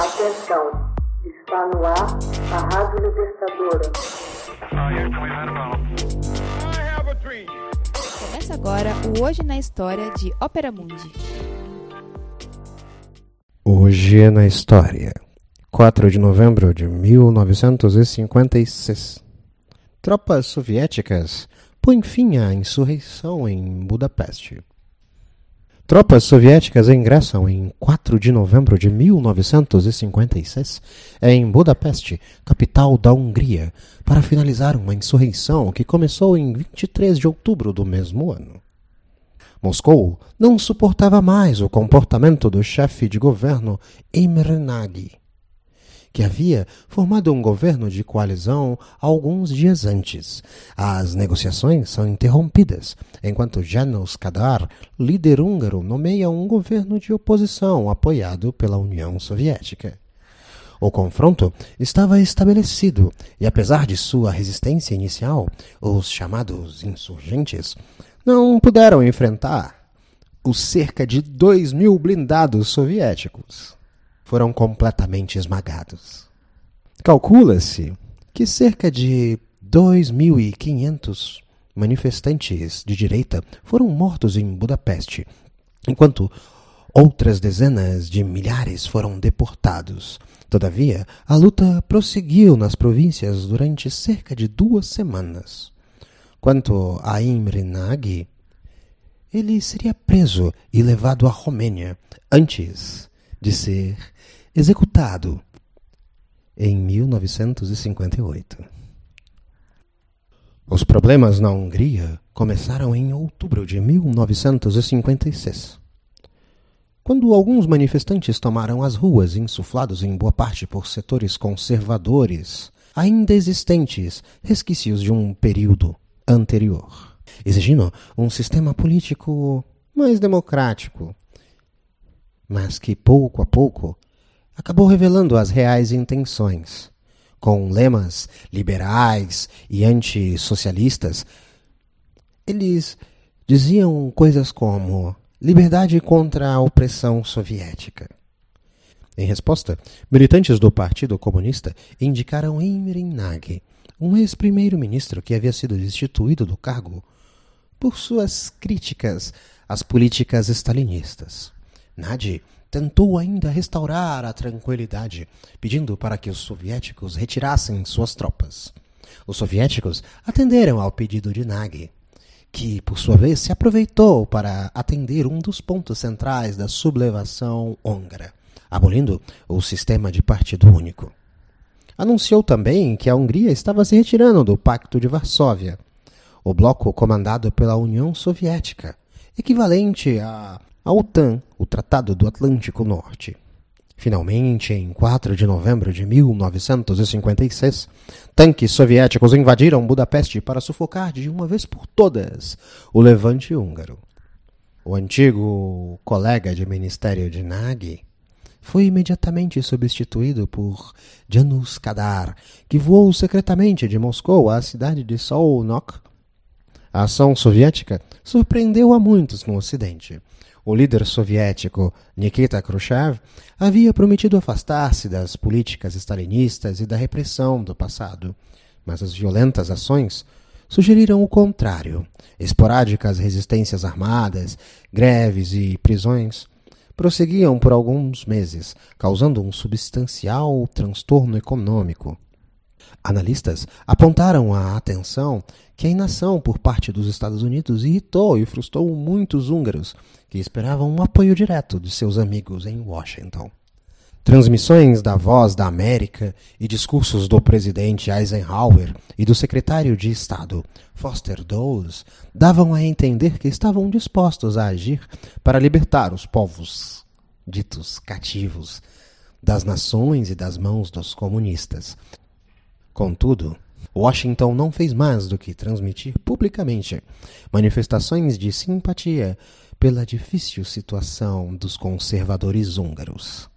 Atenção, está no ar a Rádio Libertadora. Começa agora o Hoje na História de Ópera Mundi. Hoje na História, 4 de novembro de 1956. Tropas soviéticas põem fim à insurreição em Budapeste. Tropas soviéticas ingressam em 4 de novembro de 1956 em Budapeste, capital da Hungria, para finalizar uma insurreição que começou em 23 de outubro do mesmo ano. Moscou não suportava mais o comportamento do chefe de governo Imre Nagy, que havia formado um governo de coalizão alguns dias antes. As negociações são interrompidas, enquanto Janos Kadar, líder húngaro, nomeia um governo de oposição apoiado pela União Soviética. O confronto estava estabelecido e, apesar de sua resistência inicial, os chamados insurgentes não puderam enfrentar os cerca de dois mil blindados soviéticos foram completamente esmagados. Calcula-se que cerca de 2.500 manifestantes de direita foram mortos em Budapeste, enquanto outras dezenas de milhares foram deportados. Todavia, a luta prosseguiu nas províncias durante cerca de duas semanas. Quanto a Imre Nagy, ele seria preso e levado à Romênia antes de ser executado em 1958. Os problemas na Hungria começaram em outubro de 1956, quando alguns manifestantes tomaram as ruas, insuflados em boa parte por setores conservadores, ainda existentes, resquícios de um período anterior, exigindo um sistema político mais democrático, mas que pouco a pouco acabou revelando as reais intenções. Com lemas liberais e antissocialistas, eles diziam coisas como liberdade contra a opressão soviética. Em resposta, militantes do Partido Comunista indicaram Imre Nagy, um ex-primeiro-ministro que havia sido destituído do cargo por suas críticas às políticas stalinistas. Nagy tentou ainda restaurar a tranquilidade, pedindo para que os soviéticos retirassem suas tropas. Os soviéticos atenderam ao pedido de Nagy, que, por sua vez, se aproveitou para atender um dos pontos centrais da sublevação húngara, abolindo o sistema de partido único. Anunciou também que a Hungria estava se retirando do Pacto de Varsóvia, o bloco comandado pela União Soviética, equivalente a a OTAN, o Tratado do Atlântico Norte. Finalmente, em 4 de novembro de 1956, tanques soviéticos invadiram Budapeste para sufocar de uma vez por todas o levante húngaro. O antigo colega de ministério de Nagy foi imediatamente substituído por Janusz Kadar, que voou secretamente de Moscou à cidade de Solnok. A ação soviética surpreendeu a muitos no Ocidente o líder soviético Nikita Khrushchev havia prometido afastar-se das políticas stalinistas e da repressão do passado, mas as violentas ações sugeriram o contrário. Esporádicas resistências armadas, greves e prisões prosseguiam por alguns meses, causando um substancial transtorno econômico. Analistas apontaram a atenção que a inação por parte dos Estados Unidos irritou e frustrou muitos húngaros que esperavam um apoio direto de seus amigos em Washington. Transmissões da Voz da América e discursos do presidente Eisenhower e do secretário de Estado Foster Dulles davam a entender que estavam dispostos a agir para libertar os povos ditos cativos das nações e das mãos dos comunistas. Contudo, Washington não fez mais do que transmitir publicamente manifestações de simpatia pela difícil situação dos conservadores húngaros.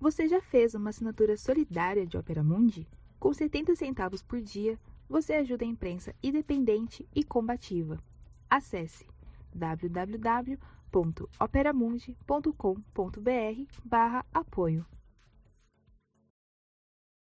Você já fez uma assinatura solidária de Opera Mundi? Com 70 centavos por dia, você ajuda a imprensa independente e combativa. Acesse www.operamundi.com.br www.operamundi.com.br/apoio.